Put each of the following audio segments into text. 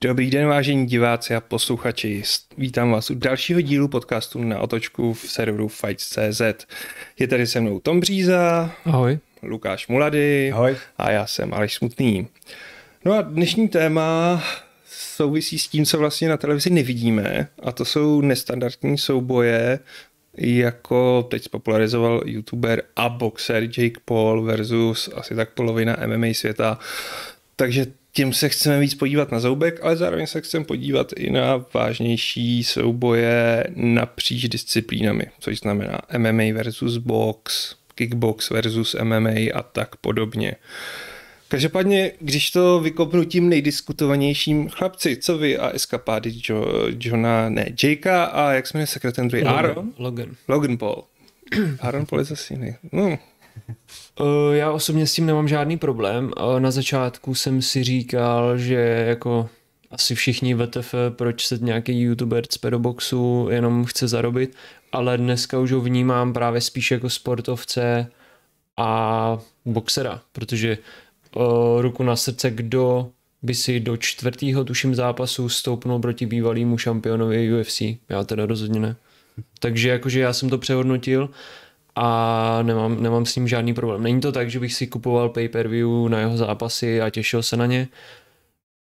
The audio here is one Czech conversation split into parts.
Dobrý den, vážení diváci a posluchači. Vítám vás u dalšího dílu podcastu na otočku v serveru Fights.cz. Je tady se mnou Tom Bříza. Ahoj. Lukáš Mulady. Ahoj. A já jsem Aleš Smutný. No a dnešní téma souvisí s tím, co vlastně na televizi nevidíme, a to jsou nestandardní souboje, jako teď spopularizoval youtuber a boxer Jake Paul versus asi tak polovina MMA světa. Takže tím se chceme víc podívat na zoubek, ale zároveň se chceme podívat i na vážnější souboje napříč disciplínami, což znamená MMA versus box, kickbox versus MMA a tak podobně. Každopádně, když to vykopnu tím nejdiskutovanějším chlapci, co vy a eskapády jo, Johna, ne, Jakea a jak jsme jmenuje sekretem druhý? Aaron? Logan. Logan Paul. Aaron Paul je zase jiný. No. Uh, já osobně s tím nemám žádný problém. Na začátku jsem si říkal, že jako asi všichni VTF, proč se nějaký youtuber cpe do boxu, jenom chce zarobit, ale dneska už ho vnímám právě spíš jako sportovce a boxera, protože uh, ruku na srdce, kdo by si do čtvrtého tuším zápasu stoupnul proti bývalému šampionovi UFC. Já teda rozhodně ne. Takže jakože já jsem to přehodnotil a nemám, nemám s ním žádný problém. Není to tak, že bych si kupoval pay-per-view na jeho zápasy a těšil se na ně,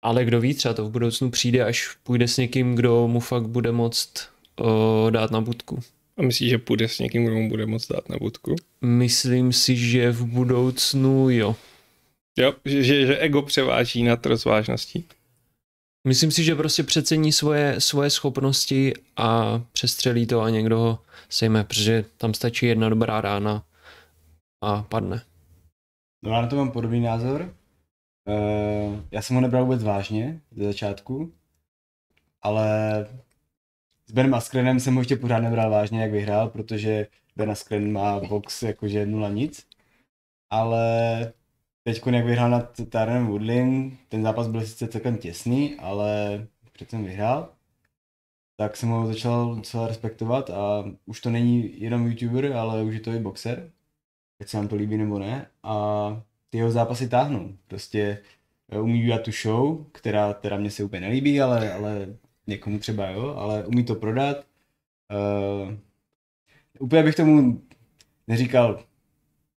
ale kdo ví, třeba to v budoucnu přijde, až půjde s někým, kdo mu fakt bude moct uh, dát na budku. A myslíš, že půjde s někým, kdo mu bude moct dát na budku? Myslím si, že v budoucnu jo. Jo, že, že, že ego převáží nad rozvážností. Myslím si, že prostě přecení svoje, svoje schopnosti a přestřelí to a někdo ho sejme, protože tam stačí jedna dobrá rána a padne. No já na to mám podobný názor. Uh, já jsem ho nebral vůbec vážně ze začátku, ale s Benem Askrenem jsem ho ještě pořád nebral vážně, jak vyhrál, protože Ben Askren má box jakože nula nic. Ale teď, jak vyhrál nad Tyronem Woodlin, ten zápas byl sice celkem těsný, ale přece vyhrál, tak jsem ho začal docela respektovat a už to není jenom youtuber, ale už je to i boxer, ať se nám to líbí nebo ne. A ty jeho zápasy táhnou. Prostě eh, umí udělat tu show, která teda mě se úplně nelíbí, ale, ale někomu třeba jo, ale umí to prodat. Uh, úplně bych tomu neříkal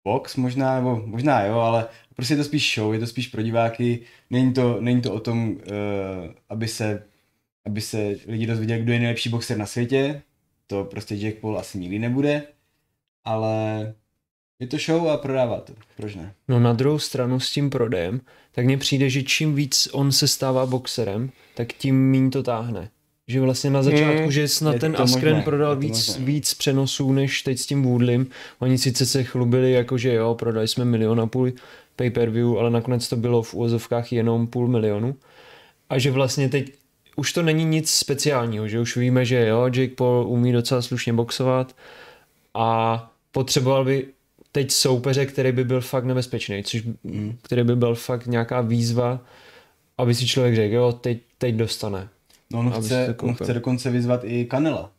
box možná, nebo možná jo, ale prostě je to spíš show, je to spíš pro diváky, není to, není to o tom, uh, aby se aby se lidi dozvěděli, kdo je nejlepší boxer na světě, to prostě Jack Paul asi nikdy nebude, ale je to show a prodává to, proč ne? No na druhou stranu s tím prodejem, tak mně přijde, že čím víc on se stává boxerem, tak tím méně to táhne. Že vlastně na začátku, mm, že snad ten Askren možné, prodal víc, víc přenosů než teď s tím Woodlim. Oni sice se chlubili jako, že jo, prodali jsme milion a půl pay-per-view, ale nakonec to bylo v úvozovkách jenom půl milionu. A že vlastně teď už to není nic speciálního, že už víme, že jo, Jake Paul umí docela slušně boxovat a potřeboval by teď soupeře, který by byl fakt nebezpečný, což, mm. který by byl fakt nějaká výzva, aby si člověk řekl, jo, teď, teď dostane. No on chce, on chce dokonce vyzvat i Kanela.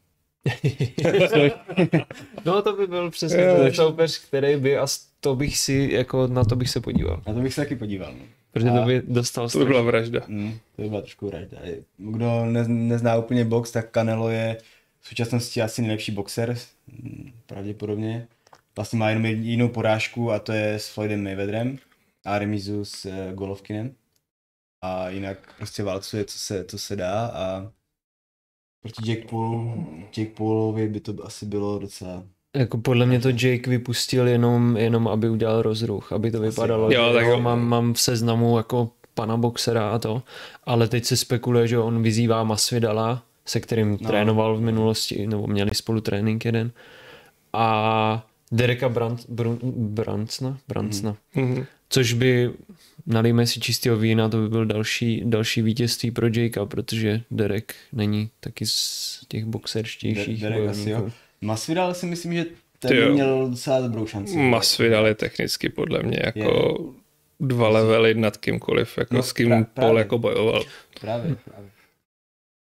no to by byl přesně ten soupeř, který by a to bych si, jako na to bych se podíval. Na to bych se taky podíval. No. Protože a to by dostal To by byla vražda. Mm, to by byla trošku vražda. Kdo ne, nezná úplně box, tak Canelo je v současnosti asi nejlepší boxer, mm, pravděpodobně. Vlastně má jenom jinou porážku a to je s Floydem Mayweatherem a remizu s uh, Golovkinem. A jinak prostě válcuje, co se, co se dá a proti Jake Paul, Jake Paulovi by to asi bylo docela jako podle mě to Jake vypustil jenom, jenom aby udělal rozruch, aby to vypadalo, jo, tak jo, mám, mám v seznamu jako pana boxera a to, ale teď se spekuluje, že on vyzývá Masvidala, se kterým no. trénoval v minulosti, nebo měli spolu trénink jeden, a Dereka Brand, Brun, Brandsna, Brandsna. Mm-hmm. což by, nalijme si čistého vína, to by byl další, další vítězství pro Jakea, protože Derek není taky z těch boxerštějších De- Derek asi jo. Masvidal si myslím, že ten by měl docela dobrou šanci. Masvidal je technicky podle mě jako je. dva levely nad kýmkoliv, jako no, s kým pra, Paul jako bojoval. Právě, právě.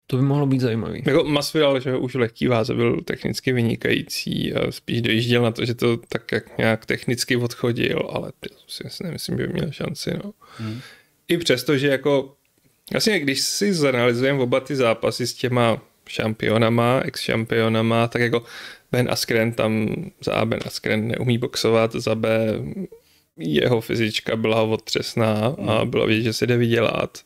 To by mohlo být zajímavý. Jako Masvidal, že už v lehký váze byl technicky vynikající a spíš dojížděl na to, že to tak jak nějak technicky odchodil, ale si nemyslím, že by měl šanci. No. Hmm. I přesto, že jako Vlastně, když si zanalizujeme oba ty zápasy s těma šampionama, ex-šampionama, tak jako Ben Askren tam za A Ben Askren neumí boxovat, za B jeho fyzička byla otřesná a Hmm. bylo vidět, že se jde vydělat.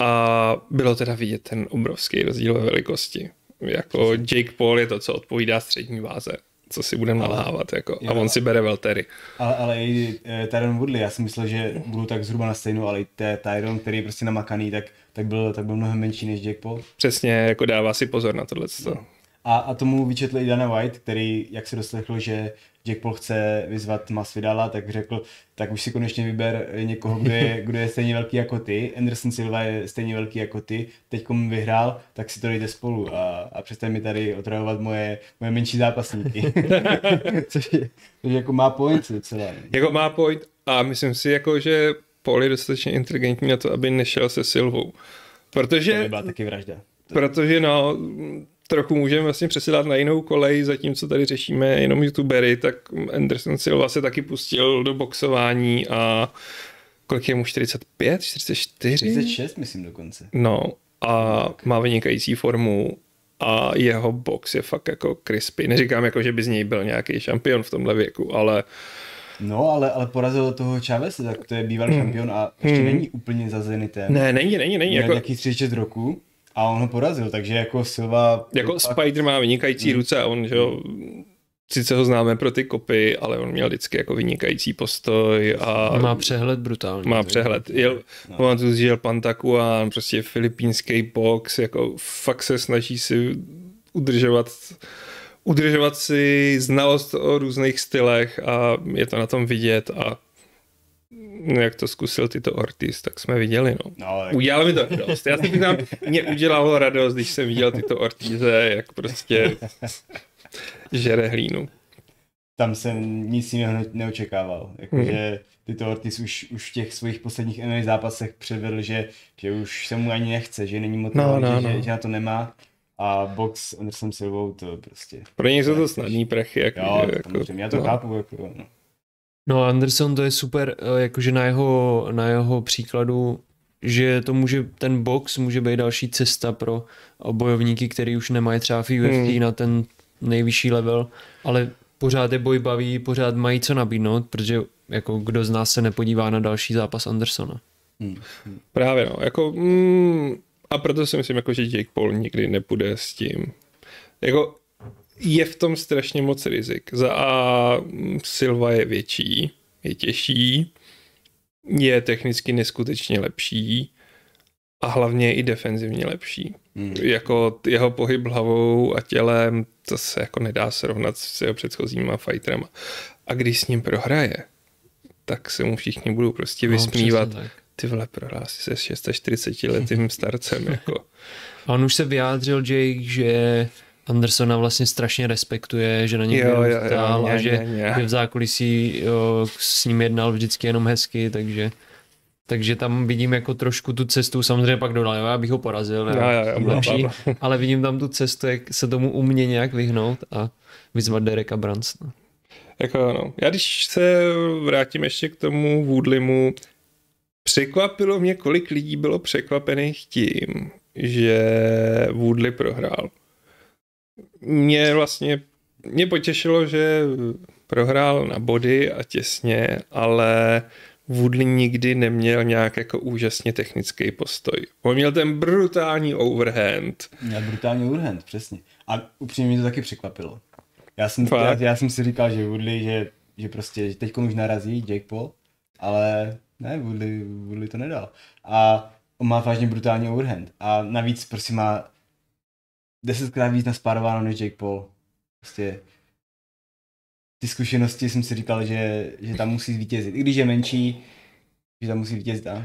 A bylo teda vidět ten obrovský rozdíl ve velikosti. Jako Jake Paul je to, co odpovídá střední váze. Co si budeme nalhávat, jako. A on si bere weltery. Ale, ale i eh, Tyron Woodley, já si myslel, že budou tak zhruba na stejnou, ale i te- Tyron, který je prostě namakaný, tak, tak, byl, tak byl mnohem menší než Jack Paul. Přesně, jako dává si pozor na tohle. A, a tomu vyčetl i Dana White, který, jak se doslechl, že Jack Paul chce vyzvat Masvidala, tak řekl, tak už si konečně vyber někoho, kdo je, kdo je stejně velký jako ty. Anderson Silva je stejně velký jako ty, teď komu vyhrál, tak si to dejte spolu a, a přestaň mi tady otravovat moje, moje menší zápasníky. což, je, což jako má point docela. Jako má point a myslím si, jako, že Paul je dostatečně inteligentní na to, aby nešel se Silvou. To Protože by byla taky vražda. Protože no, trochu můžeme vlastně přesedat na jinou kolej, zatímco tady řešíme jenom youtubery, tak Anderson Silva se taky pustil do boxování a kolik je mu 45, 44? 36 myslím dokonce. No a má vynikající formu a jeho box je fakt jako crispy. Neříkám jako, že by z něj byl nějaký šampion v tomhle věku, ale No, ale, ale porazil toho Chavez, tak to je bývalý šampion a ještě není úplně za Zenitem. ne, není, není, není. Měl Jako, nějaký 36 roku a on ho porazil, takže jako Silva... jako fakt- Spider má vynikající ruce a on, že jo, sice ho známe pro ty kopy, ale on měl vždycky jako vynikající postoj a Má přehled brutální. má přehled. Jel, no. pamatuju že jel Pantakuan, prostě filipínský box, jako fakt se snaží si udržovat udržovat si znalost o různých stylech a je to na tom vidět a jak to zkusil tyto Ortiz, tak jsme viděli, no. No, tak, Udělalo mi to radost. Já si přiznám, mě udělalo radost, když jsem viděl tyto Ortize, jak prostě žere hlínu. tam jsem nic jiného ne- neočekával. Jakože tyto Ortiz už, už v těch svých posledních MMA zápasech předvedl, že, že už se mu ani nechce, že není motivovaný, No, no, že, no. Že, že, na to nemá. A box Anderson Silvou to prostě... Pro něj jsou to snadný prachy. Jak, Jo, jako, já to no. chápu. Jako, no. No Anderson to je super, eh, jakože na jeho, na jeho příkladu, že to může, ten box může být další cesta pro bojovníky, který už nemají třeba v UFC Hmm. na ten nejvyšší level, ale pořád je boj baví, pořád mají co nabídnout, protože jako kdo z nás se nepodívá na další zápas Andersona. Hm, hm. Právě no, jako, mm, a proto si myslím, jako, že Jake Paul nikdy nepůjde s tím. Jako, je v tom strašně moc rizik. Za A mm, Silva je větší, je těžší, je technicky neskutečně lepší a hlavně je i defenzivně lepší. Hm. Jako jeho pohyb hlavou a tělem, to se jako nedá srovnat s jeho předchozíma fighterama. A když s ním prohraje, tak se mu všichni budou prostě No, vysmívat. Ty vole, prohrál si se 46 letým starcem, jako. A on už se vyjádřil, Jake, že Andersona vlastně strašně respektuje, že na něj Jo, jo, jo, vyrůstal ně, a že, ně, ně. že v zákulisí jo, s ním jednal vždycky jenom hezky, takže takže tam vidím jako trošku tu cestu, samozřejmě pak dodal, jo, já bych ho porazil, Jo, jo, jo, jsem bla, lepší, ale vidím tam tu cestu, jak se tomu umě nějak vyhnout a vyzvat Dereka Bransona. Jako no. Já když se vrátím ještě k tomu Woodlimu, překvapilo mě, kolik lidí bylo překvapených tím, že Woodley prohrál. Mě vlastně, mě potěšilo, že prohrál na body a těsně, ale Woodley nikdy neměl nějak jako úžasně technický postoj. On měl ten brutální overhand. Měl brutální overhand, přesně. A upřímně mě to taky překvapilo. Já jsem, já, já jsem si říkal, že Woodley, že, že prostě že teď už narazí Jake Paul, ale ne, Woodley, Woodley to nedal. A on má vážně brutální overhand. A navíc prostě má desetkrát víc naspárováno než Jake Paul. Prostě ty zkušenosti jsem si říkal, že, že tam musí zvítězit. I když je menší, že tam musí vítězit a.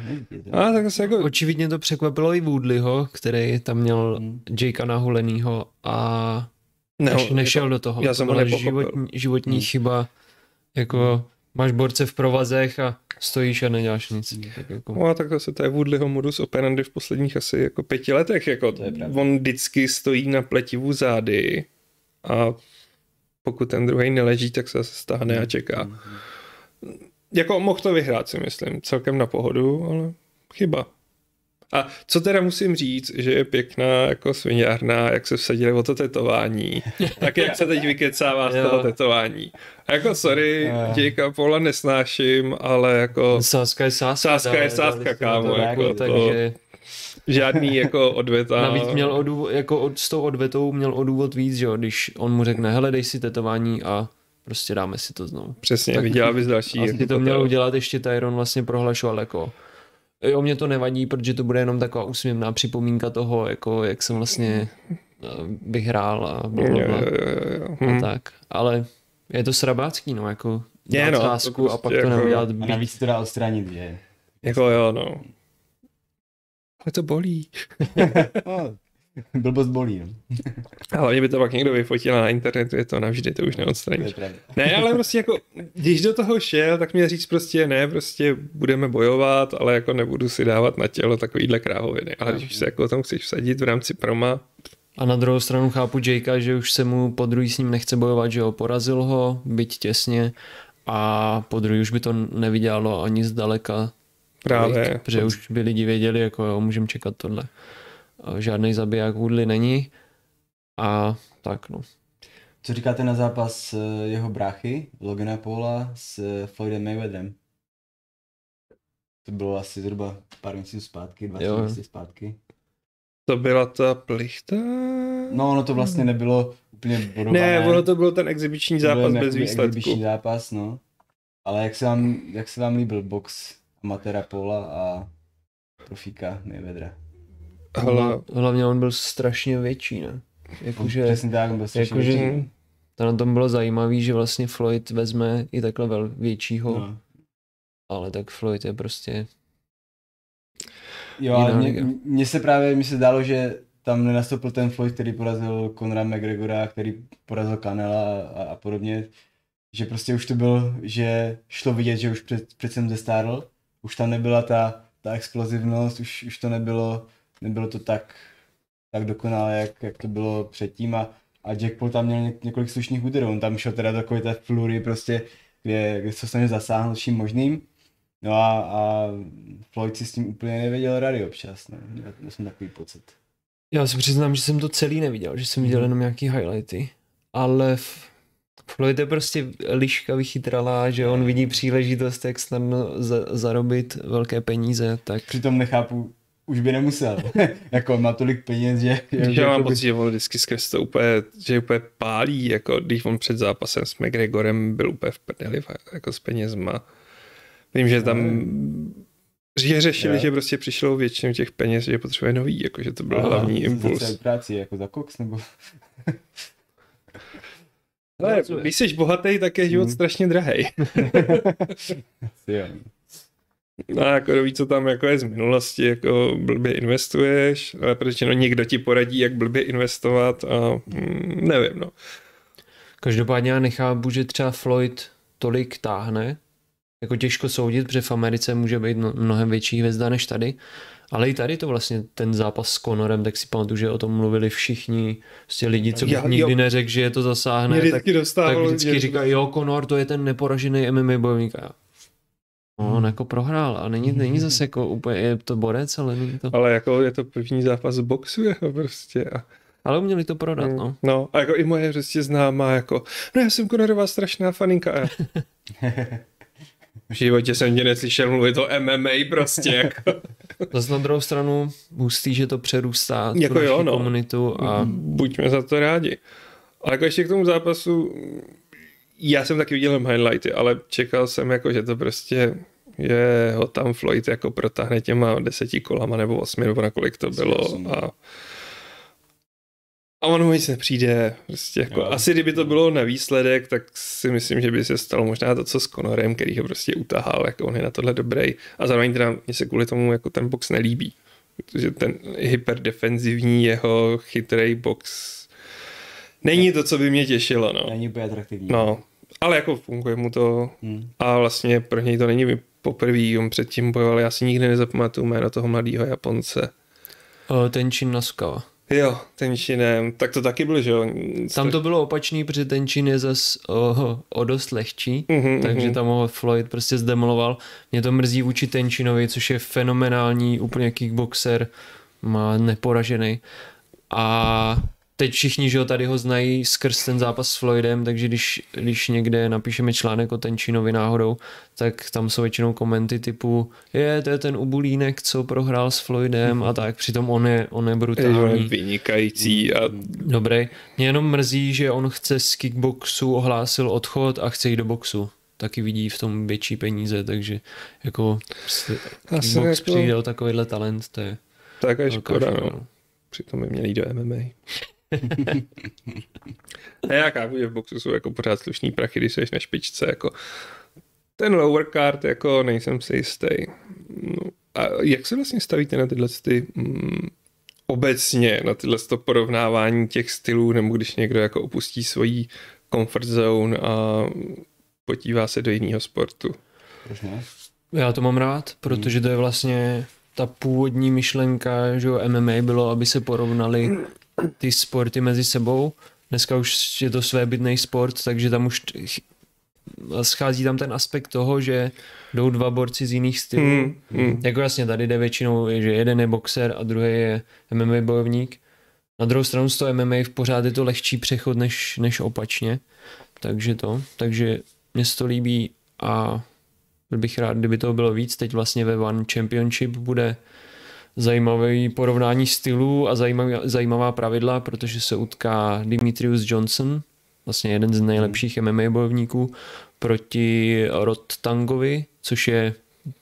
A tak se jako... Očividně to překvapilo i Woodleyho, který tam měl Hmm. Jakea nahulenýho a Neš, nešel do toho. já to jsem byla životní, životní Hmm. chyba. Jako máš borce v provazech a stojíš a neděláš nic. Tak jako, No a tak zase to je Woodleyho modus operandi v posledních asi jako pěti letech. Jako To je pravda. on vždycky stojí na pletivu zády a pokud ten druhý neleží, tak se zase stáhne a čeká. Hmm. Jako mohl to vyhrát si myslím, celkem na pohodu, ale chyba. A co teda musím říct, že je pěkná jako sviňárna, jak se vsadili o to tetování, tak jak se teď vykecává z toho tetování. A jako sorry, Jakea Paula nesnáším, ale jako... Sáska je sáska. Sáska je sáska, kámo. Jako to, takže... Žádný jako odveta. Navíc měl odůvod, jako od, s tou odvetou měl odůvod víc, že jo, když on mu řekne, hele, dej si tetování a prostě dáme si to znovu. Přesně, tak viděla bys další. Asi jako to měl udělat ještě Tyron vlastně prohlašoval jako jo, mě to nevadí, protože to bude jenom taková úsměvná připomínka toho, jako jak jsem vlastně eh, vyhrál a blablabla. A hm. tak. Ale je to srabácký, no, jako je, no, to prostě a pak jako, to neudělat. A navíc to dá odstranit, že? Jako jo, no. Ale to bolí. no, Blbost bolí. No. A hlavně by to pak někdo vyfotil na internetu, je to navždy, to už neodstraníš. Ne, ale prostě jako, když do toho šel, tak mě říct prostě ne, prostě budeme bojovat, ale jako nebudu si dávat na tělo takovýhle kráhoviny. Ale když se jako o tom chceš vsadit v rámci proma, a na druhou stranu chápu Jakea, že už se mu po druhý s ním nechce bojovat, že ho porazil ho, byť těsně a po druhý už by to nevydělalo ani zdaleka. Právě. Protože už by lidi věděli, jako jo, můžeme čekat tohle žádný zabiják Woodley není a tak no. Co říkáte na zápas eh, jeho bráchy, Logana Paula s eh, Floydem Mayweatherem? To bylo asi zhruba pár měsíců zpátky, dva měsíce zpátky. To byla ta plichta? No, ono to vlastně nebylo úplně bodované. Ne, ono to byl ten exibiční zápas bez výsledku. Exibiční zápas, no. Ale jak se vám, jak se vám líbil box amatéra Paula a profíka Mayweathera? Hle. Hlavně on byl strašně větší, ne? Jakože, Přesně tak, byl strašně jakože, větší. To na tom bylo zajímavé, že vlastně Floyd vezme i takhle vel, většího, no. ale tak Floyd je prostě Jo, ale mně se právě, mi se dalo, že tam nenastoupil ten Floyd, který porazil Conora McGregora, který porazil Canela a, a podobně, že prostě už to byl, že šlo vidět, že už před, před zestárl, už tam nebyla ta, ta explozivnost, už, už to nebylo nebylo to tak, tak dokonalé, jak, jak to bylo předtím a, a Jack Paul tam měl několik slušných úderů, on tam šel teda takový té flury prostě, kde, kde se snažil zasáhnout vším možným. No a, a Floyd si s tím úplně nevěděl rady občas, no. Já, jsem takový pocit. Já si přiznám, že jsem to celý neviděl, že jsem viděl mhm. jenom nějaký highlighty, ale v, Floyd je prostě liška vychytralá, že on vidí příležitost, jak snadno za, zarobit velké peníze, tak... Přitom nechápu, už by nemusel. jako má tolik peněz, že... že já mám pocit, že on vždycky skrz to úplně, že úplně pálí, jako když on před zápasem s McGregorem byl úplně v prdeli, jako s penězma. Vím, že tam že řešili, yeah. že prostě přišlo většinou těch peněz, že potřebuje nový, jako že to byl Aha, hlavní impuls. Práci, jako za koks, nebo... Ale když jsi bohatý, tak je život hmm. strašně drahý. No a jako ví, co tam jako je z minulosti, jako blbě investuješ, ale protože no, někdo ti poradí, jak blbě investovat a mm, nevím, no. Každopádně já nechápu, že třeba Floyd tolik táhne, jako těžko soudit, protože v Americe může být mnohem větší hvězda než tady, ale i tady to vlastně ten zápas s Conorem, tak si pamatuju, že o tom mluvili všichni, prostě lidi, co já, nikdy jo. neřekl, že je to zasáhne, tak, tak vždycky říkají, jo, Conor to je ten neporažený MMA bojovník. A No, on jako prohrál a není, není zase jako úplně, je to borec, ale není to... Ale jako je to první zápas boxu jako prostě a... Ale uměli to prodat, no. No, a jako i moje prostě známá jako, no já jsem Conorová strašná faninka. A... v životě jsem tě neslyšel mluvit o MMA prostě, jako. Zase na druhou stranu hustý, že to přerůstá jako jo, no. komunitu a... Buďme za to rádi. Ale jako ještě k tomu zápasu, já jsem taky viděl highlighty, ale čekal jsem jako, že to prostě je ho tam Floyd jako protáhne těma deseti kolama nebo osmi, nebo na kolik to bylo a a ono nic nepřijde. Prostě jako, jo. asi kdyby to bylo na výsledek, tak si myslím, že by se stalo možná to, co s Conorem, který ho prostě utahal, jako on je na tohle dobrý. A zároveň teda mě se kvůli tomu jako ten box nelíbí. Protože ten hyperdefenzivní jeho chytrý box Není to, co by mě těšilo, no. Není úplně atraktivní. No, ale jako funguje mu to hmm. a vlastně pro něj to není poprvé, on předtím bojoval, já si nikdy nezapamatuju jméno toho mladého Japonce. O, Tenchin Nasukawa. Jo, Tenčinem, tak to taky bylo, že jo? Tam to bylo opačný, protože Tenčin je zas o, o dost lehčí, Mhm, takže mhm. tam ho Floyd prostě zdemoloval. Mě to mrzí vůči Tenčinovi, což je fenomenální úplně kickboxer, má neporažený. A teď všichni, že jo, tady ho znají skrz ten zápas s Floydem, takže když, když někde napíšeme článek o Tenčinovi náhodou, tak tam jsou většinou komenty typu je, to je ten ubulínek, co prohrál s Floydem a tak, přitom on je, on je on je brutální. vynikající a Dobrý. Mě jenom mrzí, že on chce z kickboxu ohlásil odchod a chce jít do boxu. Taky vidí v tom větší peníze, takže jako prostě Asi kickbox jako- přijde o takovýhle talent, to je tak je škoda, škoda, no. no. Přitom by měli jít do MMA. A já chápu, že v boxu jsou jako pořád slušný prachy, když jsi na špičce, jako ten lower card, jako nejsem si jistý. No, a jak se vlastně stavíte na tyhle ty, mm, obecně, na tyhle to porovnávání těch stylů, nebo když někdo jako opustí svoji comfort zone a potívá se do jiného sportu? Proč ne? Já to mám rád, protože to je vlastně ta původní myšlenka, že jo, MMA bylo, aby se porovnali ty sporty mezi sebou. Dneska už je to svébytný sport, takže tam už schází tam ten aspekt toho, že jdou dva borci z jiných stylů. Hmm, hmm. Jako jasně, tady jde většinou, že jeden je boxer a druhý je MMA bojovník. Na druhou stranu z toho MMA v pořád je to lehčí přechod než, než opačně. Takže to, takže mě se to líbí a byl bych rád, kdyby toho bylo víc. Teď vlastně ve One Championship bude zajímavý porovnání stylů a zajímavý, zajímavá pravidla, protože se utká Dimitrius Johnson, vlastně jeden z nejlepších MMA bojovníků, proti Rod Tangovi, což je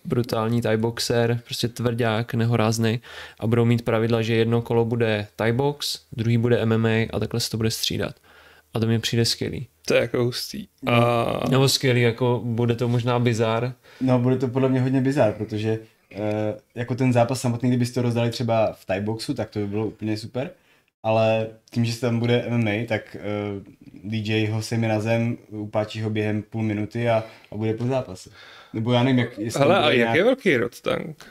brutální Thai boxer, prostě tvrdák, nehorázný a budou mít pravidla, že jedno kolo bude Thai box, druhý bude MMA a takhle se to bude střídat. A to mi přijde skvělý. To je jako hustý. A... Nebo skvělý, jako bude to možná bizar. No, bude to podle mě hodně bizar, protože uh, jako ten zápas samotný, kdybyste to rozdali třeba v Thai boxu, tak to by bylo úplně super. Ale tím, že se tam bude MMA, tak uh, DJ ho sejme na zem, upáčí ho během půl minuty a, a bude po zápase. Nebo já nevím, jak... jestli Hele, a jak nějak- je velký Rottank?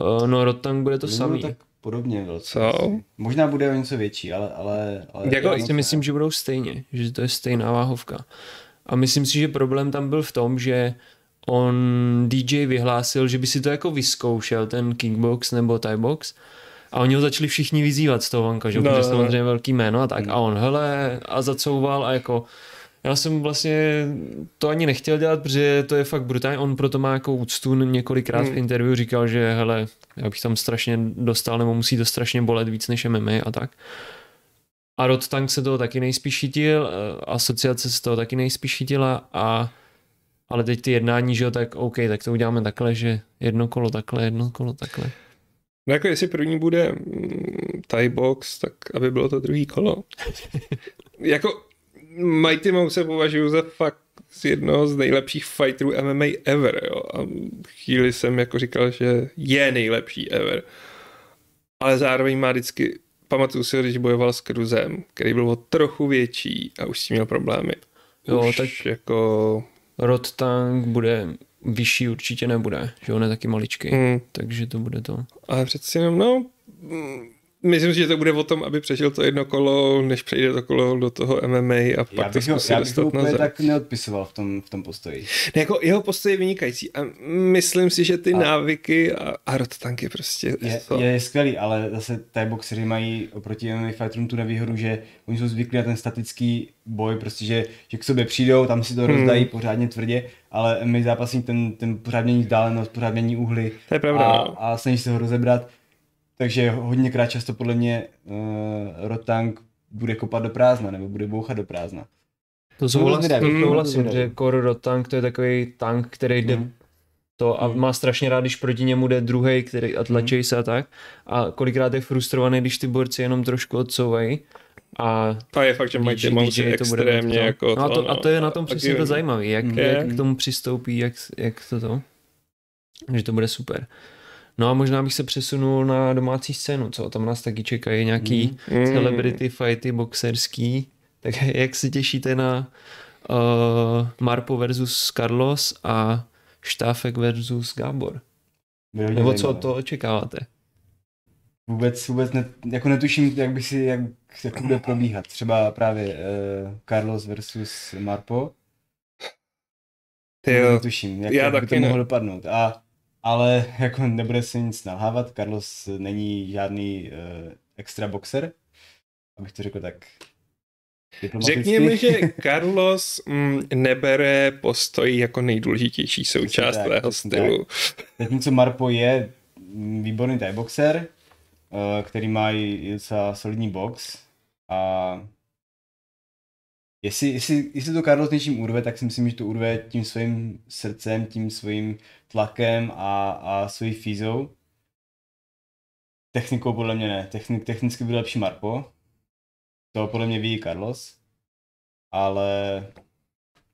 Uh, no Rotang bude to Nebo samý. Tak podobně velcí. Co? Možná bude o něco větší, ale... ale, ale Jako si myslím, že budou stejně, že to je stejná váhovka. A myslím si, že problém tam byl v tom, že on DJ vyhlásil, že by si to jako vyzkoušel, ten kickbox nebo Thai box, a oni ho začali všichni vyzývat z toho vanka, že No, no, no, protože no. samozřejmě velký jméno a tak. A on, hele, a zacouval a jako já jsem vlastně to ani nechtěl dělat, protože to je fakt brutální. On proto má jako úctu několikrát Hmm. v interview říkal, že hele, já bych tam strašně dostal, nebo musí to strašně bolet víc než MMA a tak. A Rod Tank se toho taky nejspíš chytil, eh, asociace se toho taky nejspíš chytila a ale teď ty jednání, že jo, tak OK, tak to uděláme takhle, že jedno kolo takhle, jedno kolo takhle. No jako jestli první bude mm, Thai box, tak aby bylo to druhý kolo. jako Mighty Mouse považuji za fakt z jednoho z nejlepších fighterů MMA ever, jo. A chvíli jsem jako říkal, že je nejlepší ever. Ale zároveň má vždycky, pamatuju si, když bojoval s Cruzem, který byl o trochu větší a už s tím měl problémy. Jo, už tak- jako... Rod Tank bude vyšší určitě nebude, že on je taky maličký, Mm, takže to bude to. ale přeci jenom, no, myslím si, že to bude o tom, aby přežil to jedno kolo, než přejde to kolo do toho MMA a Já pak to ho, zkusí já bych ho dostat úplně nazad. tak neodpisoval v tom, v tom postoji. Ne, jako jeho postoj je vynikající a myslím si, že ty A- návyky a, a Rod Tank je prostě... Je, to. je skvělý, ale zase Thai boxeři mají oproti MMA fighterům tu nevýhodu, že oni jsou zvyklí na ten statický boj, prostě, že, že k sobě přijdou, tam si to Hmm. rozdají pořádně tvrdě, ale MMA zápasník ten, ten pořád mění vzdálenost, pořád mění uhly To je pravda, a, no. a snaží se ho rozebrat. Takže hodněkrát často podle mě uh, Rotang bude kopat do prázdna, nebo bude bouchat do prázdna. To souhlasím, to mm, souhlasím že Core Rod Tank to je takový tank, který jde Mm. to a Mm. má strašně rád, když proti němu jde druhý, který a tlačí se a tak. A kolikrát je frustrovaný, když ty borci jenom trošku odsouvají. A A je fakt, že mají ty to bude extrémně to. jako no a, to, a to je na tom přesně to zajímavé, jak, Mm. jak k tomu přistoupí, jak, jak to to. Že to bude super. No a možná bych se přesunul na domácí scénu, co tam nás taky čekají nějaký Mm. Mm. celebrity fighty boxerský. Tak jak se těšíte na uh, Marpo versus Carlos a Štáfek versus Gábor? Hodně Nebo co zajímavé. to očekáváte? vůbec, vůbec ne, jako netuším, jak by si, jak, jak bude probíhat. Třeba právě uh, Carlos versus Marpo. Ty jo. Netuším, jak, Já jak by to ne. mohlo dopadnout. A, ale jako nebude se nic nalhávat, Carlos není žádný uh, extra boxer, abych to řekl tak. Řekněme, že Carlos mm, nebere postoj jako nejdůležitější součást tvého stylu. Zatímco Marpo je mm, výborný thai boxer, eh, který má i docela solidní box a jestli, jestli, jestli to Carlos něčím urve, tak si myslím, že to urve tím svým srdcem, tím svým tlakem a, a svojí fízou. Technikou podle mě ne. Technik, technicky byl lepší Marpo. To podle mě ví i Carlos. Ale,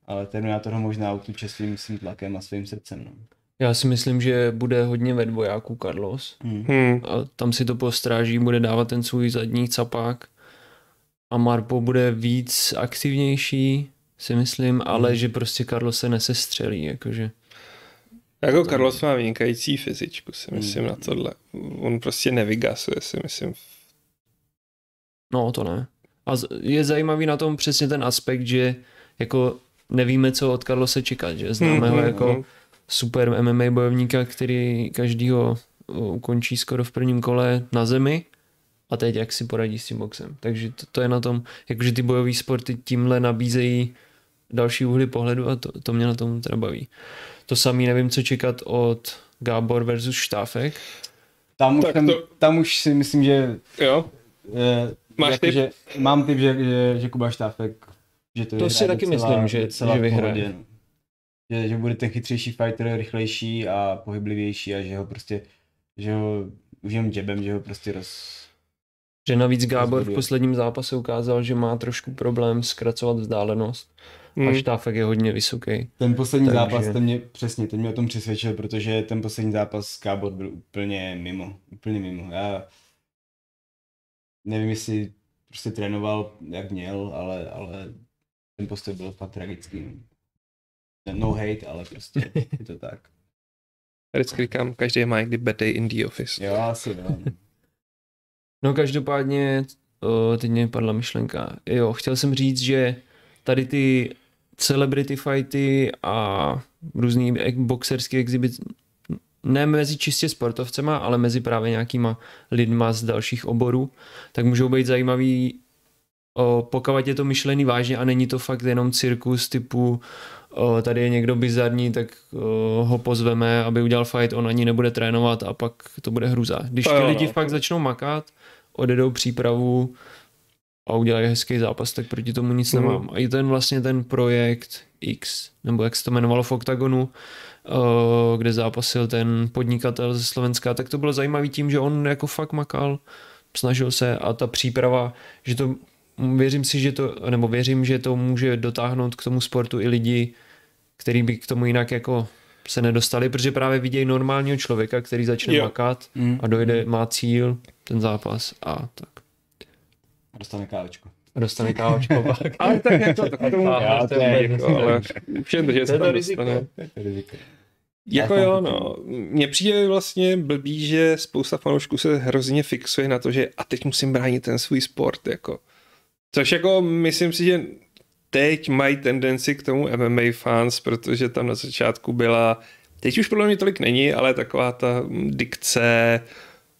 ale Terminator ho možná utluče svým, svým tlakem a svým srdcem. No. Já si myslím, že bude hodně ve dvojáku Carlos. Hmm. Hmm. A tam si to postráží, bude dávat ten svůj zadní capák. A Marpo bude víc aktivnější, si myslím, ale Hmm. že prostě Carlos se nesestřelí, jakože. Jako Carlos má vynikající fyzičku, si myslím Hmm. na tohle. On prostě nevygasuje, si myslím. No, to ne. A je zajímavý na tom přesně ten aspekt, že jako nevíme, co od Carlose čekat, že známe ho Hmm, jako hmm. super MMA bojovníka, který každýho uh, ukončí skoro v prvním kole na zemi a teď jak si poradí s tím boxem. Takže to, to je na tom, jakože ty bojové sporty tímhle nabízejí další úhly pohledu a to, to mě na tom teda baví. To samý nevím, co čekat od Gábor versus Štáfek. Tam už, tam, to- tam už si myslím, že Jo, eh, Máš jako, tip? Že, mám typ, že, že, že Kuba Štáfek že to, To vyhraje si taky docela, myslím, že- docela že vyhraje. no. Že, že bude ten chytřejší fighter, rychlejší a pohyblivější a že ho prostě, že ho už jen jabem, že ho prostě roz... Že navíc Gábor v posledním zápase ukázal, že má trošku problém zkracovat vzdálenost. Hmm. A Štáfek je hodně vysoký. Ten poslední Takže- zápas, ten mě, přesně, ten mě o tom přesvědčil, protože ten poslední zápas Kábor byl úplně mimo, úplně mimo. Já nevím, jestli prostě trénoval, jak měl, ale, ale ten postoj byl fakt tragický. no. No hate, ale prostě je to tak. Vždycky říkám, každý má někdy bad day in the office. Jo, asi jo. No každopádně, o, teď mě padla myšlenka. Jo, chtěl jsem říct, že tady ty celebrity fighty a různý boxerský exhibit, ne mezi čistě sportovcema, ale mezi právě nějakýma lidma z dalších oborů, tak můžou být zajímavý, o, pokud je to myšlený vážně a není to fakt jenom cirkus typu o, tady je někdo bizarní, tak o, ho pozveme, aby udělal fight, on ani nebude trénovat a pak to bude hruza. Když To ty jo, lidi no. fakt začnou makat, odjedou přípravu a udělají hezký zápas, tak proti tomu nic Mhm. nemám. A i ten vlastně ten projekt X, nebo jak se to jmenovalo v OKTAGONu, o, kde zápasil ten podnikatel ze Slovenska, tak to bylo zajímavý tím, že on jako fakt makal, snažil se a ta příprava, že to věřím si, že to, nebo věřím, že to může dotáhnout k tomu sportu i lidi, který by k tomu jinak jako se nedostali, protože právě vidějí normálního člověka, který začne Jo. makat Mm. a dojde, má cíl, ten zápas a tak. Dostane kávočku. A dostane kávočko pak. Ale tak jako, tak to Já, to je- jako, ale to, že To se je to riziko. dostane. To je riziko. Jako jo, no. Mně přijde vlastně blbý, že spousta fanoušků se hrozně fixuje na to, že a teď musím bránit ten svůj sport, jako. Což jako myslím si, že teď mají tendenci k tomu MMA fans, protože tam na začátku byla, teď už podle mě tolik není, ale taková ta dikce,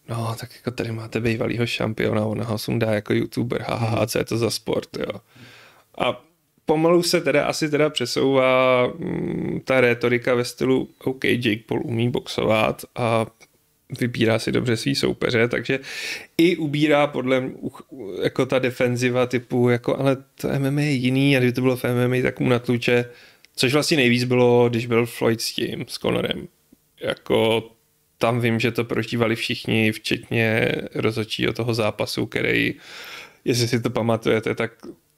no tak jako tady máte bývalýho šampiona, on ho sundá jako youtuber, haha, co je to za sport, jo. A pomalu se teda asi teda přesouvá mm, ta rétorika ve stylu OK, Jake Paul umí boxovat a vybírá si dobře svý soupeře, takže i ubírá podle mě jako ta defenziva typu jako, ale to MMA je jiný a kdyby to bylo v MMA, tak mu natluče, což vlastně nejvíc bylo, když byl Floyd s tím, s Conorem. Jako tam vím, že to prožívali všichni, včetně rozhodčího toho zápasu, který, jestli si to pamatujete, tak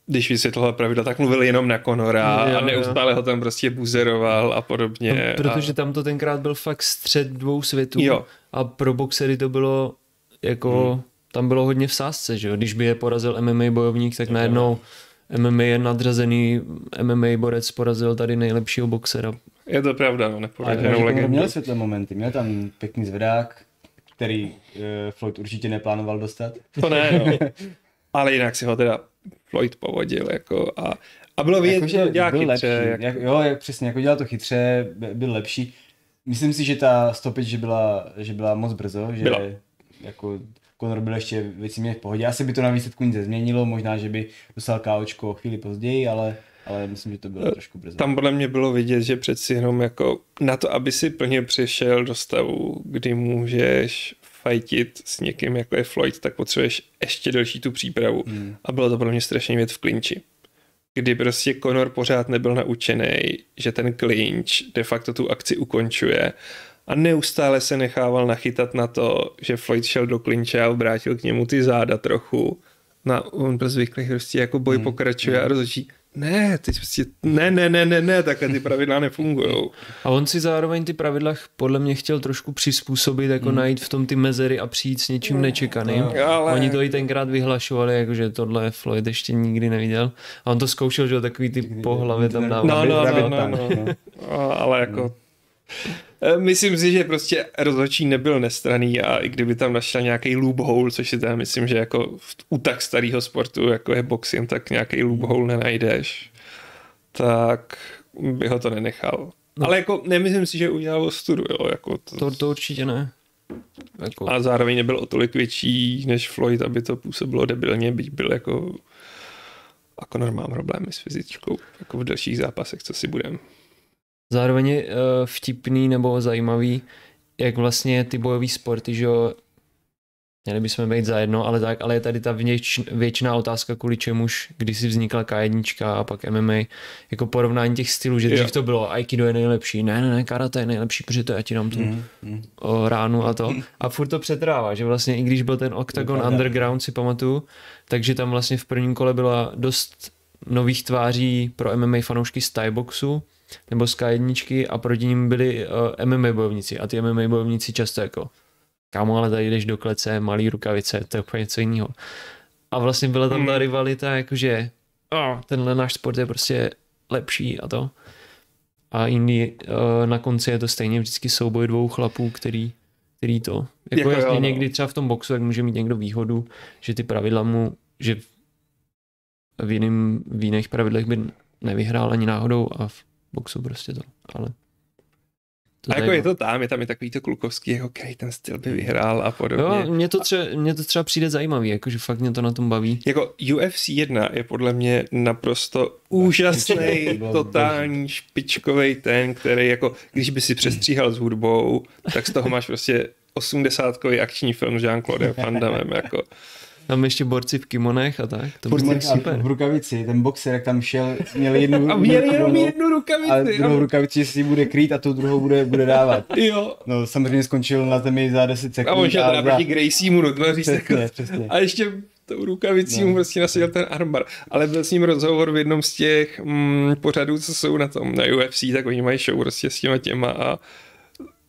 když vysvětloval pravidla, tak mluvil jenom na Conora Jo, a jo. neustále ho tam prostě buzeroval a podobně. No, protože a... tam to tenkrát byl fakt střed dvou světů Jo. a pro boxery to bylo jako, Hmm. tam bylo hodně v sázce, že jo? Když by je porazil MMA bojovník, tak najednou MMA je nadřazený, MMA borec porazil tady nejlepšího boxera. Je to pravda, no, Conor legendu. měl světlé momenty, měl tam pěkný zvedák, který uh, Floyd určitě neplánoval dostat. To ne, no. Ale jinak si ho teda Floyd povodil, jako a, a bylo vidět, Jako, že to dělá byl chytře. lepší. Jak, Jak, jo, jak přesně, jako dělal to chytře, by- byl lepší. Myslím si, že ta stopič, že byla, že byla moc brzo, že Byla. jako Conor byl ještě věci v pohodě. Asi by to na výsledku nic nezměnilo, možná, že by dostal KOčko o chvíli později, ale, ale myslím, že to bylo trošku brzo. tam podle mě bylo vidět, že přeci jenom jako na to, aby si plně přišel do stavu, kdy můžeš fajtit s někým, jako je Floyd, tak potřebuješ ještě delší tu přípravu. Hmm. A bylo to podle mě strašně věc v klinči. Kdy prostě Conor pořád nebyl naučený, že ten klinč de facto tu akci ukončuje a neustále se nechával nachytat na to, že Floyd šel do klinče a obrátil k němu ty záda trochu. No, a on byl zvyklý prostě jako boj Hmm, pokračuje a rozhodčí, ne, teď prostě, ne, ne, ne, ne, ne, takhle ty pravidla nefungují. A on si zároveň ty pravidla podle mě chtěl trošku přizpůsobit, jako hmm. najít v tom ty mezery a přijít s něčím nečekaným. Ale- Oni to i tenkrát vyhlašovali, jakože tohle Floyd ještě nikdy neviděl. A on to zkoušel, že jo, takový ty po hlavě tam dával. No, no, no, no, no. No, ale jako Eh, Myslím si, že prostě rozhodčí nebyl nestraný a i kdyby tam našel nějaký loophole, což si teda myslím, že jako v- u tak starého sportu, jako je boxing, tak nějaký loophole nenajdeš, tak by ho to nenechal. No. Ale jako nemyslím si, že udělal ostudu, jo, jako to, To, to určitě ne. Jako, a zároveň nebyl o tolik větší než Floyd, aby to působilo debilně, byť byl jako a Conor má problémy s fyzičkou, jako v dalších zápasech, co si budem. Zároveň je uh, vtipný nebo zajímavý, jak vlastně ty bojové sporty, že jo, měli bychom být zajedno, ale tak, ale je tady ta věč, věčná otázka, kvůli čemuž kdysi vznikla K1 a pak MMA, jako porovnání těch stylů, že Jo. dřív to bylo Aikido je nejlepší, ne, ne, ne, karate je nejlepší, protože to já ti dám tu Mm, mm. o, ránu a to. A furt to přetrává, že vlastně i když byl ten Octagon pravda. Underground, si pamatuju, takže tam vlastně v prvním kole byla dost nových tváří pro MMA fanoušky z Thai boxu, nebo z K1 a proti ním byli uh, MMA bojovníci a ty MMA bojovníci často jako kámo, ale tady jdeš do klece, malý rukavice, to je úplně něco jiného. A vlastně byla tam ta Hmm. rivalita, jakože oh, tenhle náš sport je prostě lepší a to. A jiný, uh, na konci je to stejně vždycky souboj dvou chlapů, který, který to. Jako, Jako jako jasně, jo, no. někdy třeba v tom boxu, jak může mít někdo výhodu, že ty pravidla mu, že v, jiným, v jiných pravidlech by nevyhrál ani náhodou a v boxu prostě to. Ale to A jako je to tam, je tam i takový to klukovský, jako který ten styl by vyhrál a podobně. Jo, mně to, třeba, mně to třeba přijde zajímavý, jakože fakt mě to na tom baví. Jako UFC 1 je podle mě naprosto úžasný, totální špičkový ten, který jako, když by si přestříhal s hudbou, tak z toho máš prostě 80 akční film s Jean-Claude Van Damme, jako. Tam ještě borci v kimonech a tak, to jsem super. v rukavici, ten boxer, jak tam šel, měl jednu, A měl jenom jednu rukavici. a druhou rukavici si bude krýt a tu druhou bude, bude dávat. Jo. No samozřejmě skončil na zemi za 10 sekund. A on šel teda proti Graciemu do tvaří Přesně, přesně. A ještě tou rukavicí No. mu prostě nasadil ten armbar. Ale byl s ním rozhovor v jednom z těch mm, pořadů, co jsou na tom, na UFC, tak oni mají show prostě s těma těma a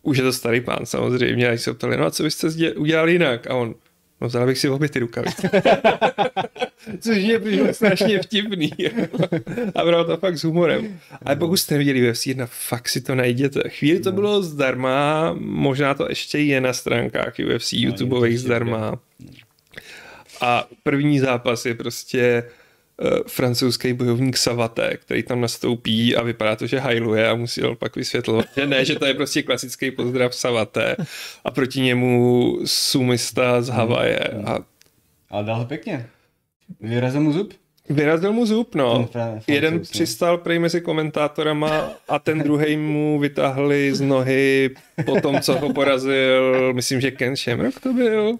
už je to starý pán samozřejmě, a ho ptali, no a co byste zdě- udělal jinak? A on, no vzal bych si obě ty rukavice. Což je přišlo strašně vtipný. a bral to fakt s humorem. Ale pokud jste neviděli UFC 1, fakt si to najděte. Chvíli to bylo zdarma, možná to ještě je na stránkách UFC, YouTubeových určitě zdarma. A první zápas je prostě francouzský bojovník Savate, který tam nastoupí a vypadá to, že hajluje a musí ho pak vysvětlovat, že ne, že to je prostě klasický pozdrav Savate a proti němu sumista z Havaje a Ale dal ho pěkně. Vyrazil mu zub? vyrazil mu zub, no. Ten Jeden no. přistál prej mezi komentátorama a ten druhý mu vytáhli z nohy po tom, co ho porazil, myslím, že Ken Shamrock to byl.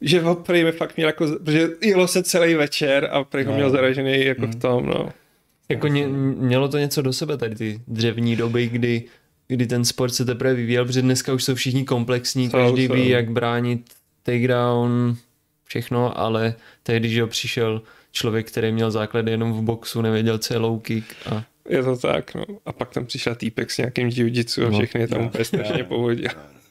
Že ho prej fakt měl jako, protože jelo se celý večer a prej ho No. měl zaražený jako Mm. v tom, no. Jako ně, mělo to něco do sebe tady ty dřevní doby, kdy, kdy ten sport se teprve vyvíjel, protože dneska už jsou všichni komplexní, každý ví, jak bránit takedown, všechno, ale tehdy, že přišel člověk, který měl základy jenom v boxu, nevěděl, co je low kick a Je to tak, no. A pak tam přišel týpek s nějakým jiu-jitsu a No. všechny je tam úplně strašně Jo.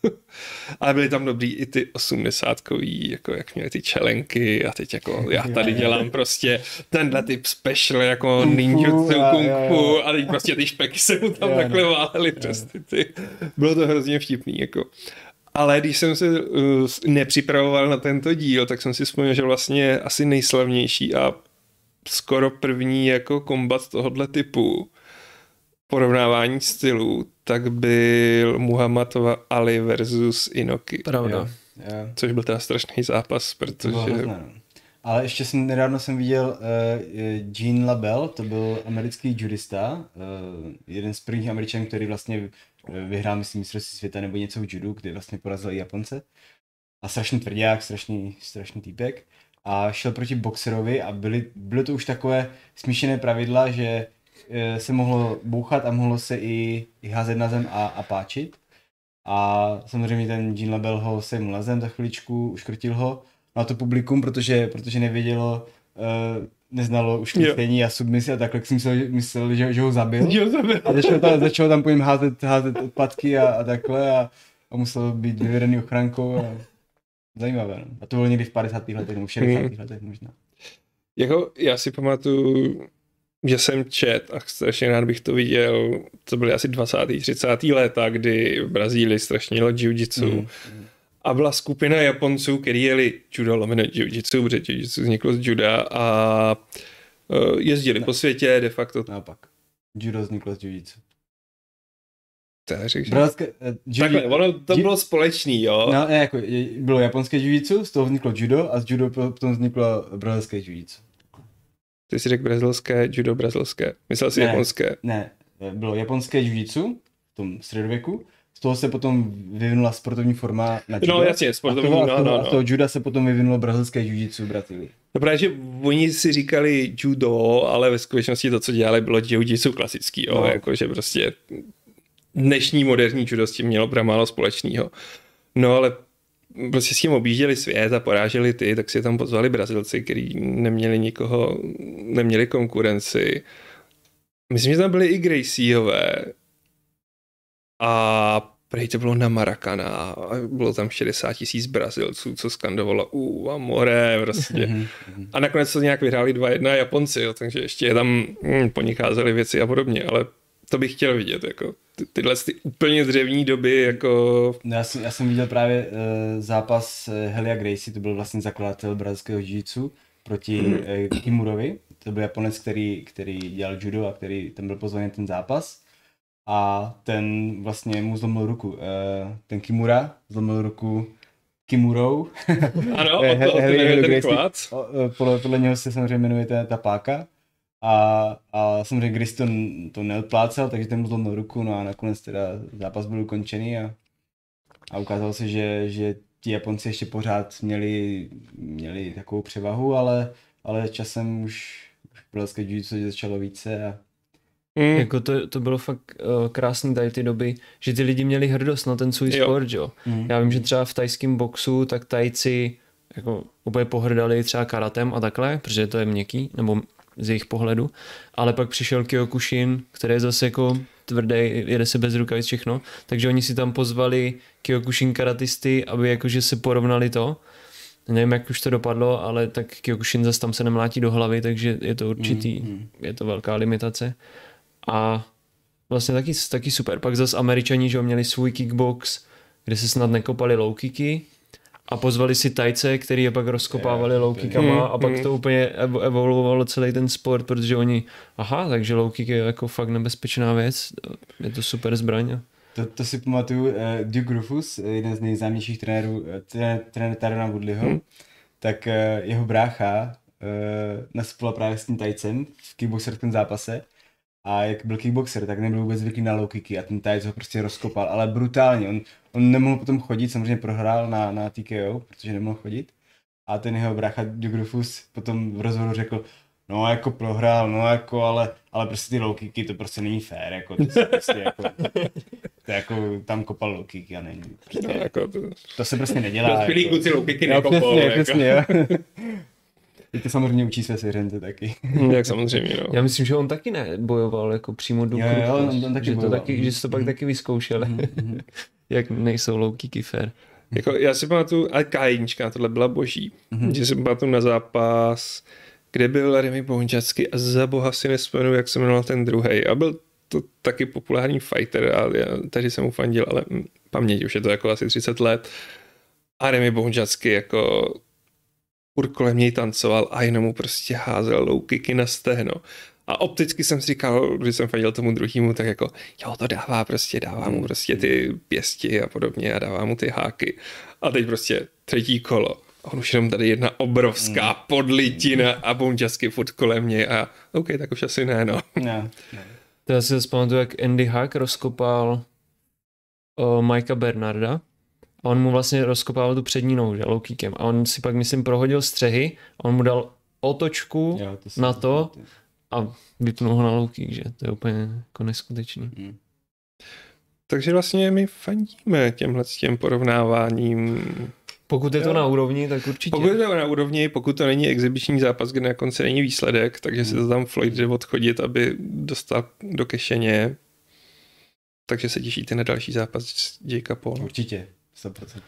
Ale byly tam dobrý i ty osmdesátkový, jako jak měly ty čelenky a teď jako já tady dělám prostě tenhle typ special jako ninjutsu, a- kung fu a teď prostě ty špeky se mu tam takhle no. válely přes ty, ty. Bylo to hrozně vtipný, jako. Ale když jsem se uh, nepřipravoval na tento díl, tak jsem si vzpomněl, že vlastně asi nejslavnější a skoro první jako kombat tohohle typu porovnávání stylů, tak byl Muhammad Ali versus Inoki. Pravda. Jo, jo. Což byl teda strašný zápas, To protože... bylo no. Ale ještě jsem, nedávno jsem viděl uh, Jean Labelle, to byl americký judista, uh, jeden z prvních američanů, který vlastně eh, vyhrál, myslím, mistrovství světa nebo něco v judu, kdy vlastně porazil i Japonce. A strašný tvrdák, strašný, strašný týpek. A šel proti boxerovi a byly, byly to už takové smíšené pravidla, že uh, se mohlo bouchat a mohlo se i, i házet na zem a, a páčit. A samozřejmě ten Jean Labelle ho sejmul na zem za chviličku, uškrtil ho. No a to publikum, protože, protože nevědělo, uh, neznalo už a submisi a takhle, tak si myslel, myslel že, že ho zabil. Jo, zabil. A začal tam, začal tam po něm házet, házet odpadky a, a takhle a, a musel být vyvedený ochrankou. A... Zajímavé, no. A to bylo někdy v 50. letech, nebo v 60. Mhm. letech možná. Jako, já si pamatuju, že jsem čet a strašně rád bych to viděl, to byly asi 20. 30. léta, kdy v Brazílii strašně jelo jiu-jitsu. Mhm. A byla skupina Japonců, kteří jeli judo lomeno jiu-jitsu, protože jiu-jitsu vzniklo z juda a eh, jezdili po světě, de facto. Naopak. Judo vzniklo z jiu-jitsu. To je řekl, Brazilské, eh, jiu- Takhle, ono to bylo společný, jo. No, ne, jako, bylo japonské jiu-jitsu, z toho vzniklo judo a z judo potom vzniklo brazilské jiu-jitsu. Ty jsi řekl brazilské, judo brazilské. Myslel jsi Ne. japonské. Ne, bylo japonské jiu-jitsu v tom středověku, z toho se potom vyvinula sportovní forma na judo. No jasně, a sportovní, toho, a no, toho, no, a z no. toho juda se potom vyvinulo brazilské jiu-jitsu v Brazílii. No právě, že oni si říkali judo, ale ve skutečnosti to, co dělali, bylo jiu-jitsu klasický, jo, No. no. jakože prostě dnešní moderní judo s tím mělo pra málo společného. No ale prostě s tím objížděli svět a poráželi ty, tak si tam pozvali Brazilci, kteří neměli nikoho, neměli konkurenci. Myslím, že tam byli i Gracieové a prej to bylo na Maracana a bylo tam 60 tisíc Brazilců, co skandovalo u amore, prostě. Mhm. A nakonec to nějak vyhráli 2-1 Japonci, jo, takže ještě tam hm, po nich věci a podobně, ale to bych chtěl vidět, jako ty, tyhle ty úplně dřevní doby, jako No, já, jsem, já jsem viděl právě uh, zápas uh, Helia Gracie, to byl vlastně zakladatel brazilského jiu proti Mhm. uh, Kimurovi. To byl Japonec, který, který dělal judo a který tam byl pozvaný ten zápas. A ten vlastně mu zlomil ruku. Uh, ten Kimura zlomil ruku Kimurou. ano, Eh, o to, o to Heli- ten. O, eh, podle, podle něho se samozřejmě jmenuje ta, ta páka. A, a samozřejmě Gracie to, to neodplácel, takže ten mu zlomil ruku, no a nakonec teda zápas byl ukončený a, a ukázalo se, že, že ti Japonci ještě pořád měli, měli takovou převahu, ale, ale časem už, už brazilské jiu začalo více a Mm, Jako to, to bylo fakt uh, krásný tady ty doby, že ty lidi měli hrdost na ten svůj Jo. sport, jo. Mm. Já vím, že třeba v tajském boxu, tak tajci jako úplně pohrdali třeba karatem a takhle, protože to je měkký, nebo z jejich pohledu, ale pak přišel Kyokushin, který je zase jako tvrdý, jede se bez rukavic všechno, takže oni si tam pozvali Kyokushin karatisty, aby jakože se porovnali to. Nevím, jak už to dopadlo, ale tak Kyokushin zase tam se nemlátí do hlavy, takže je to určitý, Mm, je to velká limitace. A vlastně taky, taky super. Pak zase američani, že měli svůj kickbox, kde se snad nekopali low kicky a pozvali si tajce, který je pak rozkopávali low kickama Mm, a pak mm. to úplně evo- evoluovalo celý ten sport, protože oni, aha, takže low kick je jako fakt nebezpečná věc, je to super zbraň. To, to si pamatuju, uh, Duke Rufus, eh, jeden z nejznámějších trenérů, uh, trenér, trenér Tyrona Woodleyho, Hmm. tak uh, jeho brácha uh, nastupoval právě s tím tajcem v kickboxerském zápase a jak byl kickboxer, tak nebyl vůbec zvyklý na low kicky a ten tajc ho prostě rozkopal, ale brutálně, on, on nemohl potom chodit, samozřejmě prohrál na, na TKO, protože nemohl chodit a ten jeho brácha Duke Rufus potom v rozhovoru řekl, No jako prohrál, no jako, ale, ale prostě ty low kicky, to prostě není fér, jako to se prostě jako, to je jako tam kopal low kicky a není. no, Prostě, jako to, to se prostě nedělá. dospělí jako. kluci loupiky Jo, nekopou, přesně, jako. přesně, jo. Teď to samozřejmě učí své svěřence taky. Jak samozřejmě, no. Já myslím, že on taky nebojoval jako přímo do Jo, jo, on- on taky že, to taky, že to pak Mhm. taky vyzkoušel, Mhm. jak nejsou low kicky fair. Jako, já si pamatuju, ale K1, tohle byla boží, Mhm. že si pamatuju na zápas, kde byl Remy Bohunčacky a za boha si nespomenu, jak se jmenoval ten druhý. A byl to taky populární fighter a já, tehdy jsem mu fandil, ale paměť už je to jako asi 30 let. A Remy Bonžacky jako furt kolem něj tancoval a jenom mu prostě házel low kicky na stehno. A opticky jsem si říkal, když jsem fandil tomu druhému, tak jako, jo, to dává prostě, dává mu prostě ty pěsti a podobně a dává mu ty háky. A teď prostě třetí kolo. A on už jenom tady jedna obrovská mm. podlitina a bonžasky furt kolem něj a OK, tak už asi ne, no. Ne, ne. To já si vzpamatuju, jak Andy Hack rozkopal o, Mikea Bernarda. A on mu vlastně rozkopával tu přední nohu, že, low kickem. A on si pak, myslím, prohodil střehy. A on mu dal otočku Jo, to na to a vypnul ho na low kick, že? To je úplně jako neskutečný. Mm. Takže vlastně my fandíme těmhle s těm porovnáváním. Pokud je to Jo. na úrovni, tak určitě. Pokud je to na úrovni, pokud to není exibiční zápas, kde na konci není výsledek, takže se to tam Floyd jde odchodit, aby dostal do kešeně. Takže se těšíte na další zápas s Jakea Paula. Určitě. 100%.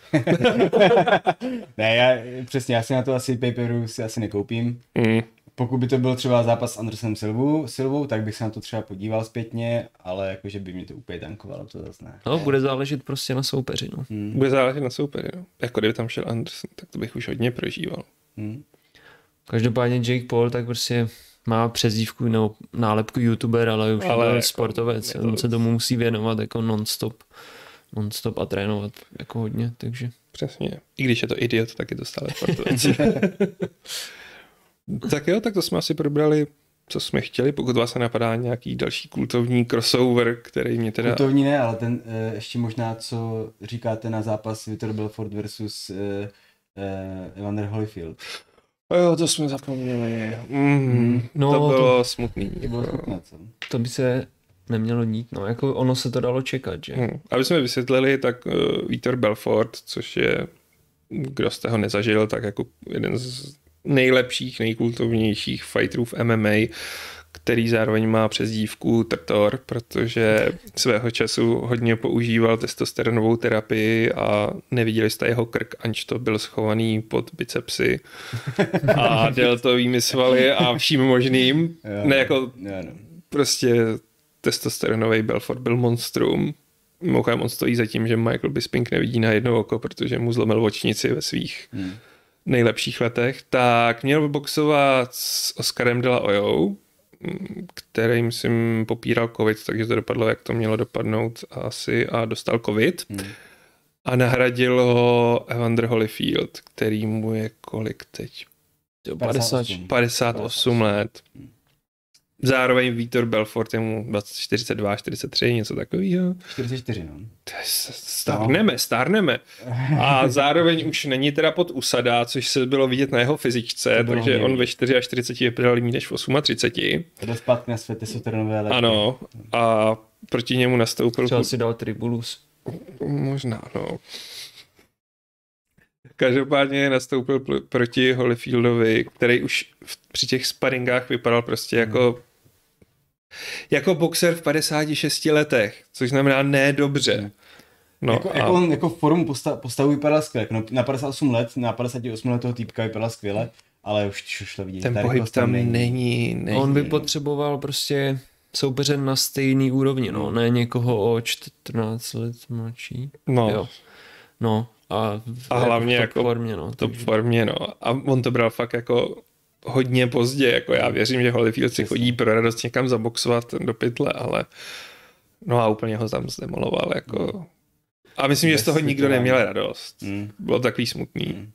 ne, já, přesně, já si na to asi paperu si asi nekoupím. Mm. Pokud by to byl třeba zápas s Andersenem Silvou, Silvou, tak bych se na to třeba podíval zpětně, ale jakože by mě to úplně tankovalo, to zase ne. No, bude záležet prostě na soupeři, no. Hmm. Bude záležet na soupeři. No. Jako kdyby tam šel Anderson, tak to bych už hodně prožíval. Hmm. Každopádně Jake Paul tak prostě má přezdívku nebo nálepku youtuber, ale už Ale jako sportovec. On se tomu musí věnovat jako non-stop. Non-stop a trénovat jako hodně, takže Přesně. I když je to idiot, tak je to stále sportovec. tak jo, tak to jsme asi probrali, co jsme chtěli. Pokud vás napadá nějaký další kultovní crossover, který mě teda... Kultovní ne, ale ten uh, ještě možná, co říkáte na zápas Vitor Belfort versus uh, uh, Evander Holyfield. Jo, to jsme zapomněli. Mm, No, to to- bylo smutný. To bylo Jako. chutné, co? to by se nemělo nít. No, jako ono se to dalo čekat, že? Hmm. Aby jsme vysvětlili, tak uh, Vítor Belfort, což je, kdo z toho nezažil, tak jako jeden z nejlepších, nejkultovnějších fighterů v MMA, který zároveň má přezdívku Trtor, protože svého času hodně používal testosteronovou terapii a neviděli jste jeho krk, anč to byl schovaný pod bicepsy a deltovými svaly a vším možným. Ne jako no. prostě testosteronový Belfort byl monstrum. Mimochodem on stojí za tím, že Michael Bisping nevidí na jedno oko, protože mu zlomil očnici ve svých Hmm. nejlepších letech, tak měl boxovat s Oscarem de la Oyou, který myslím popíral covid, takže to dopadlo, jak to mělo dopadnout asi a dostal covid. Hmm. A nahradil ho Evander Holyfield, který mu je kolik teď? Jo, 58. 58 let. Zároveň Vítor Belfort je mu 42, 43, něco takového. 44, no. Stárneme, stárneme. A zároveň už není teda pod usada, což se bylo vidět na jeho fyzičce, To takže hnědý. on ve 44 vypadal líp než v 38. Jde zpátky na své testosteronové léky. Ano, a proti němu nastoupil... Třeba si dal tribulus. Možná, no. Každopádně nastoupil proti Holyfieldovi, který už v, při těch sparingách vypadal prostě jako jako boxer v 56 letech, což znamená ne dobře. No jako, a jako, on jako formu posta, postavu vypadal skvěle. No, na 58 let, na 58 let toho týpka vypadal skvěle, ale už, už to vidíš. ten pohyb rychlost tam není. není. On by potřeboval prostě soupeře na stejný úrovni, no, ne někoho o 14 let mladší. No, Jo. No, a, v, A hlavně v top jako formě, no. to v formě, no. A on to bral fakt jako hodně pozdě, jako já věřím, že Holyfield si chodí pro radost někam zaboxovat do pytle, ale no a úplně ho tam zdemoloval, jako. A myslím, že z toho nikdo neměl radost. Mm. Bylo takový smutný. Mm.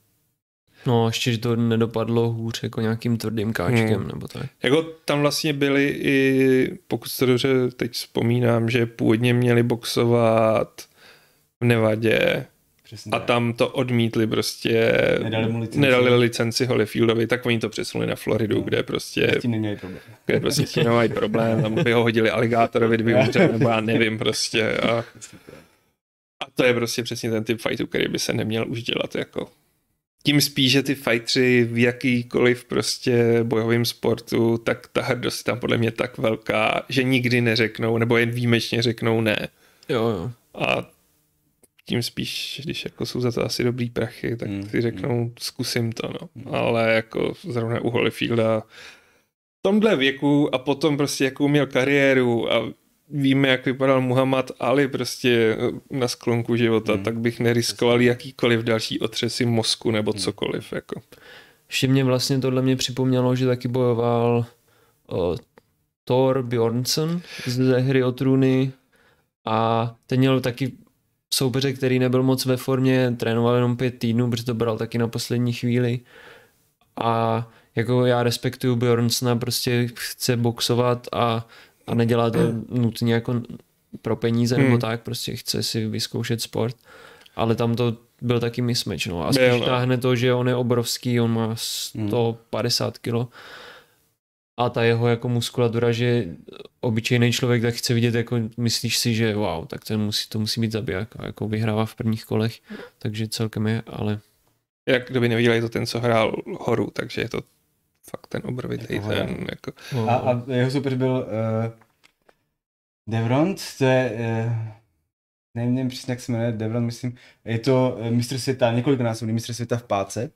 No, ještě, že to nedopadlo hůř jako nějakým tvrdým káčkem, Hmm. nebo tak. Jako tam vlastně byli i, pokud se to dobře teď vzpomínám, že původně měli boxovat v Nevadě Přesně a tam to odmítli prostě, Nedali mu licenci. nedali licenci Holyfieldovi, tak oni to přesunuli na Floridu, No. kde prostě, neměli problém. kde prostě s tím nemají problém, tam by ho hodili aligátorovi dvě umře, nebo já nevím prostě a, a to je prostě přesně ten typ fightu, který by se neměl už dělat jako tím spíš, že ty fightři v jakýkoliv prostě bojovém sportu, tak ta hrdost je tam podle mě tak velká, že nikdy neřeknou, nebo jen výjimečně řeknou ne. Jo, jo. A tím spíš, když jako jsou za to asi dobrý prachy, tak Mm, si řeknou, zkusím to, no. Ale jako zrovna u Holyfielda v tomhle věku a potom prostě jakou měl kariéru a víme, jak vypadal Muhammad Ali prostě na sklonku života, hmm. tak bych neriskoval jakýkoliv další otřesy mozku nebo hmm. cokoliv. Jako. Ještě mě vlastně tohle mě připomnělo, že taky bojoval uh, Thor Bjornsson ze hry o trůny a ten měl taky soupeře, který nebyl moc ve formě, trénoval jenom pět týdnů, protože to bral taky na poslední chvíli a jako já respektuju Bjornsona, prostě chce boxovat a, a nedělá to nutně jako pro peníze hmm. nebo tak, prostě chce si vyzkoušet sport, ale tam to byl taky mismatch, no. A spíš no. táhne to, že on je obrovský, on má 150 hmm. kilo a ta jeho jako muskulatura, že obyčejný člověk tak chce vidět, jako myslíš si, že wow, tak ten musí, to musí být zabiják a jako vyhrává v prvních kolech, takže celkem je, ale... Jak kdo by neviděl, je to ten, co hrál horu, takže je to fakt ten obrovitý jako ten, jako... A, a jeho super byl uh, Devront, to je, uh, nevím, nevím přesně, jak se jmenuje, Devront, myslím, je to uh, mistr světa, několikanásobný mistr světa v páce,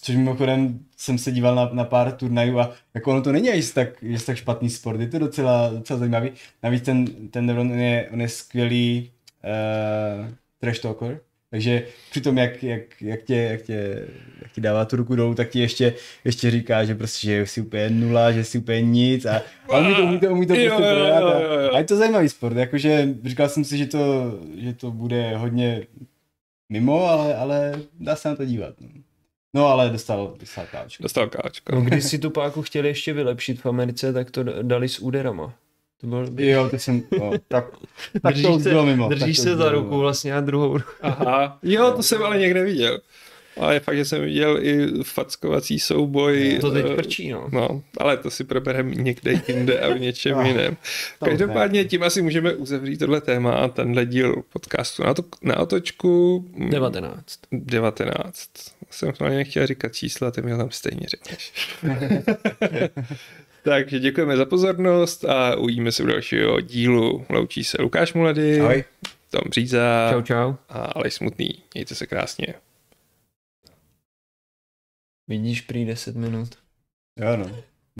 Což mimochodem jsem se díval na, na pár turnajů a jako ono to není až tak, je tak špatný sport, je to docela, docela zajímavý. Navíc ten, ten Nevron, on je, on je skvělý uh, trash talker, takže při tom, jak, jak, jak, tě, jak, tě, jak ti dává tu ruku dolů, tak ti ještě, ještě říká, že prostě, že jsi úplně nula, že jsi úplně nic a, a umí to, umí to, umí to prostě prodat a, a, je to zajímavý sport, jakože říkal jsem si, že to, že to bude hodně mimo, ale, ale dá se na to dívat. No. No ale dostal, dostal káčko. Dostal káčko. No, když si tu páku chtěli ještě vylepšit v Americe, tak to dali s úderama. To byl... Jo, to jsem, no, tak, tak držíš to se, bylo mimo. Držíš se za ruku mimo. vlastně a druhou. Aha, jo, to jsem ale někde viděl. Ale je fakt, že jsem viděl i fackovací souboj. No, to teď prčí, no. no. ale to si probereme někde jinde a v něčem no, jiném. Každopádně tím asi můžeme uzavřít tohle téma a tenhle díl podcastu na, to, na otočku. 19. 19. Jsem hlavně nechtěl říkat čísla, ty mi tam stejně řekneš. Takže děkujeme za pozornost a uvidíme se u dalšího dílu. Loučí se Lukáš Mulady, Ahoj. Tom Bříza čau, čau. a Aleš Smutný. Mějte se krásně. Vidíš prý 10 minut. Jo no.